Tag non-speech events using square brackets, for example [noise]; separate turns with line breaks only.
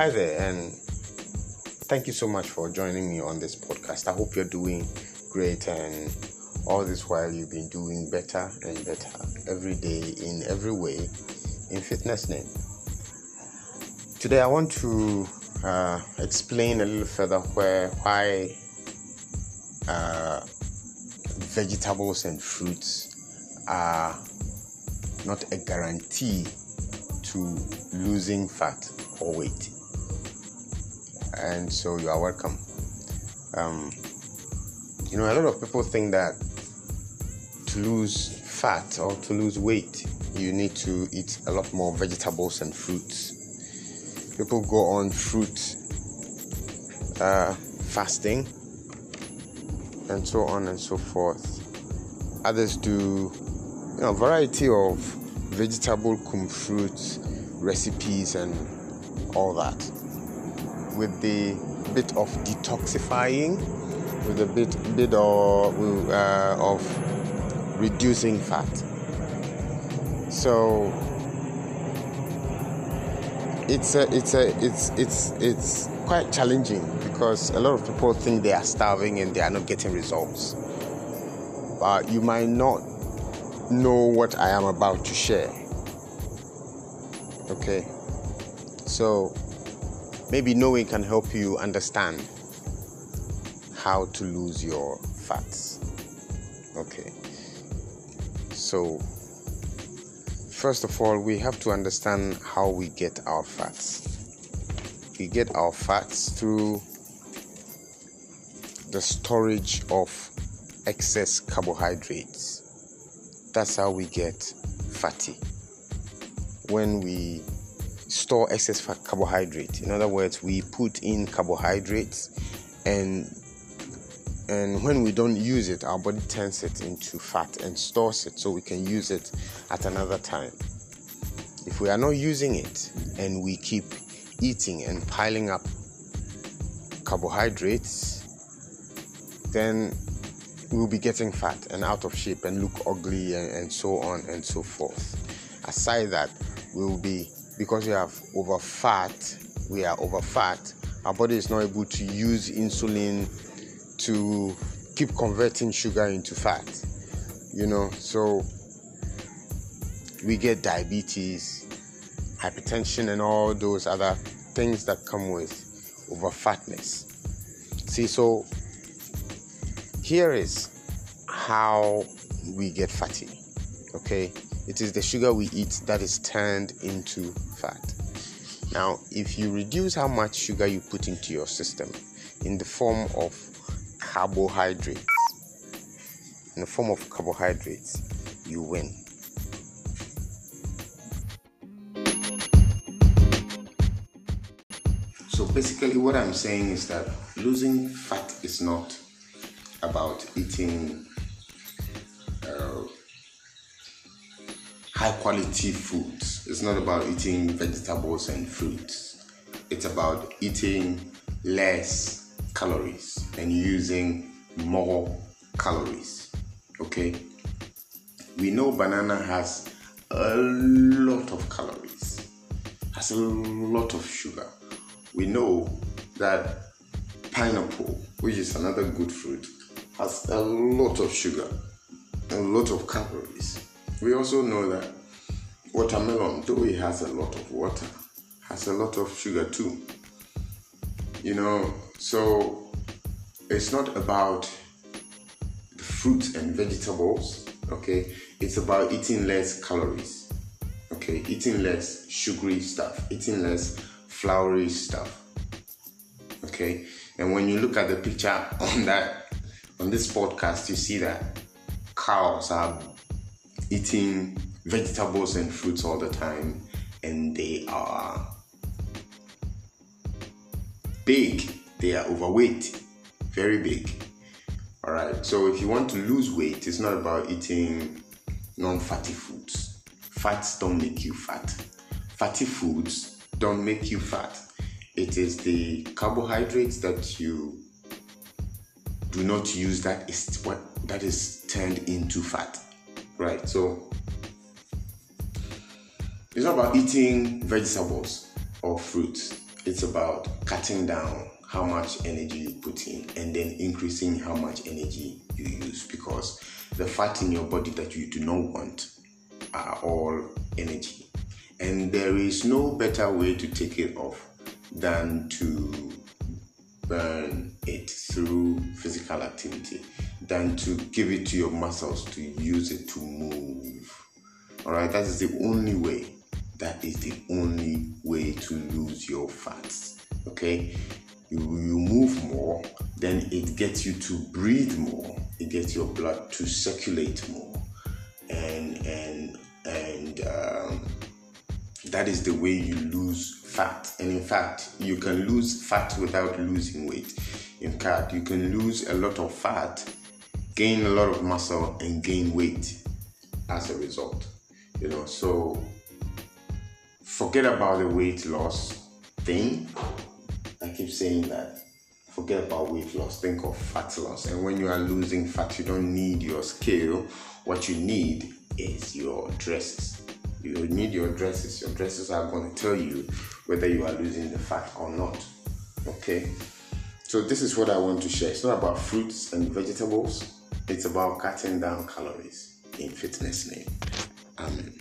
Hi there, and thank you so much for joining me on this podcast. I hope you're doing great, and all this while you've been doing better and better every day in every way in fitness name. Today, I want to uh, explain a little further where why uh, vegetables and fruits are not a guarantee to losing fat or weight. And so you are welcome. Um, you know, a lot of people think that to lose fat or to lose weight, you need to eat a lot more vegetables and fruits. People go on fruit uh, fasting and so on and so forth. Others do you know, variety of vegetable cum fruit recipes and all that with the bit of detoxifying with a bit bit of, uh, of reducing fat. So it's a, it's a it's it's it's quite challenging because a lot of people think they are starving and they are not getting results. But you might not know what I am about to share. Okay, so maybe knowing can help you understand how to lose your fats. Okay, so first of all, we have to understand how we get our fats. We get our fats through the storage of excess carbohydrates that's how we get fatty. When we store excess carbohydrate, in other words, we put in carbohydrates and and when we don't use it, our body turns it into fat and stores it so we can use it at another time. If we are not using it and we keep eating and piling up carbohydrates, then we'll be getting fat and out of shape and look ugly and, and so on and so forth. Aside that, we'll be because we have over fat, we are over fat, our body is not able to use insulin to keep converting sugar into fat. You know, so we get diabetes, hypertension, and all those other things that come with over fatness. See, so here is how we get fatty. Okay, it is the sugar we eat that is turned into fat. Now, if you reduce how much sugar you put into your system in the form of carbohydrates, in the form of carbohydrates, you win. So basically, what I'm saying is that losing fat is not about eating high quality foods. It's not about eating vegetables and fruits. It's about eating less calories and using more calories. Okay? We know banana has a lot of calories, has a lot of sugar. We know that pineapple, which is another good fruit, has a lot of sugar, a lot of calories. We also know that watermelon, though it has a lot of water, has a lot of sugar too. You know, so it's not about the fruits and vegetables, okay? It's about eating less calories, okay? Eating less sugary stuff, eating less floury stuff, okay? And when you look at the picture [laughs] on that on this podcast, you see that cows are eating vegetables and fruits all the time, and they are big. They are overweight, very big. All right. So if you want to lose weight, it's not about eating non-fatty foods. Fats don't make you fat. Fatty foods don't make you fat. It is the carbohydrates that you do not use that is what that is turned into fat right so it's not about eating vegetables or fruits. It's about cutting down how much energy you put in and then increasing how much energy you use because the fat in your body that you do not want are all energy. And there is no better way to take it off than to burn it through physical activity than to give it to your muscles to use it to move. All right that is the only way. That is the only way to lose your fats okay? You, you move more then it gets you to breathe more. It gets your blood to circulate more. And and and um, that is the way you lose fat. And in fact you can lose fat without losing weight. In fact you can lose a lot of fat gain a lot of muscle and gain weight as a result you know. So forget about the weight loss thing. I keep saying that forget about weight loss. Think of fat loss. And when you are losing fat you don't need your scale. What you need is your dresses. You need your dresses. Your dresses are going to tell you whether you are losing the fat or not okay? So this is what i want to share. It's not about fruits and vegetables it's about cutting down calories in fitness name. Amen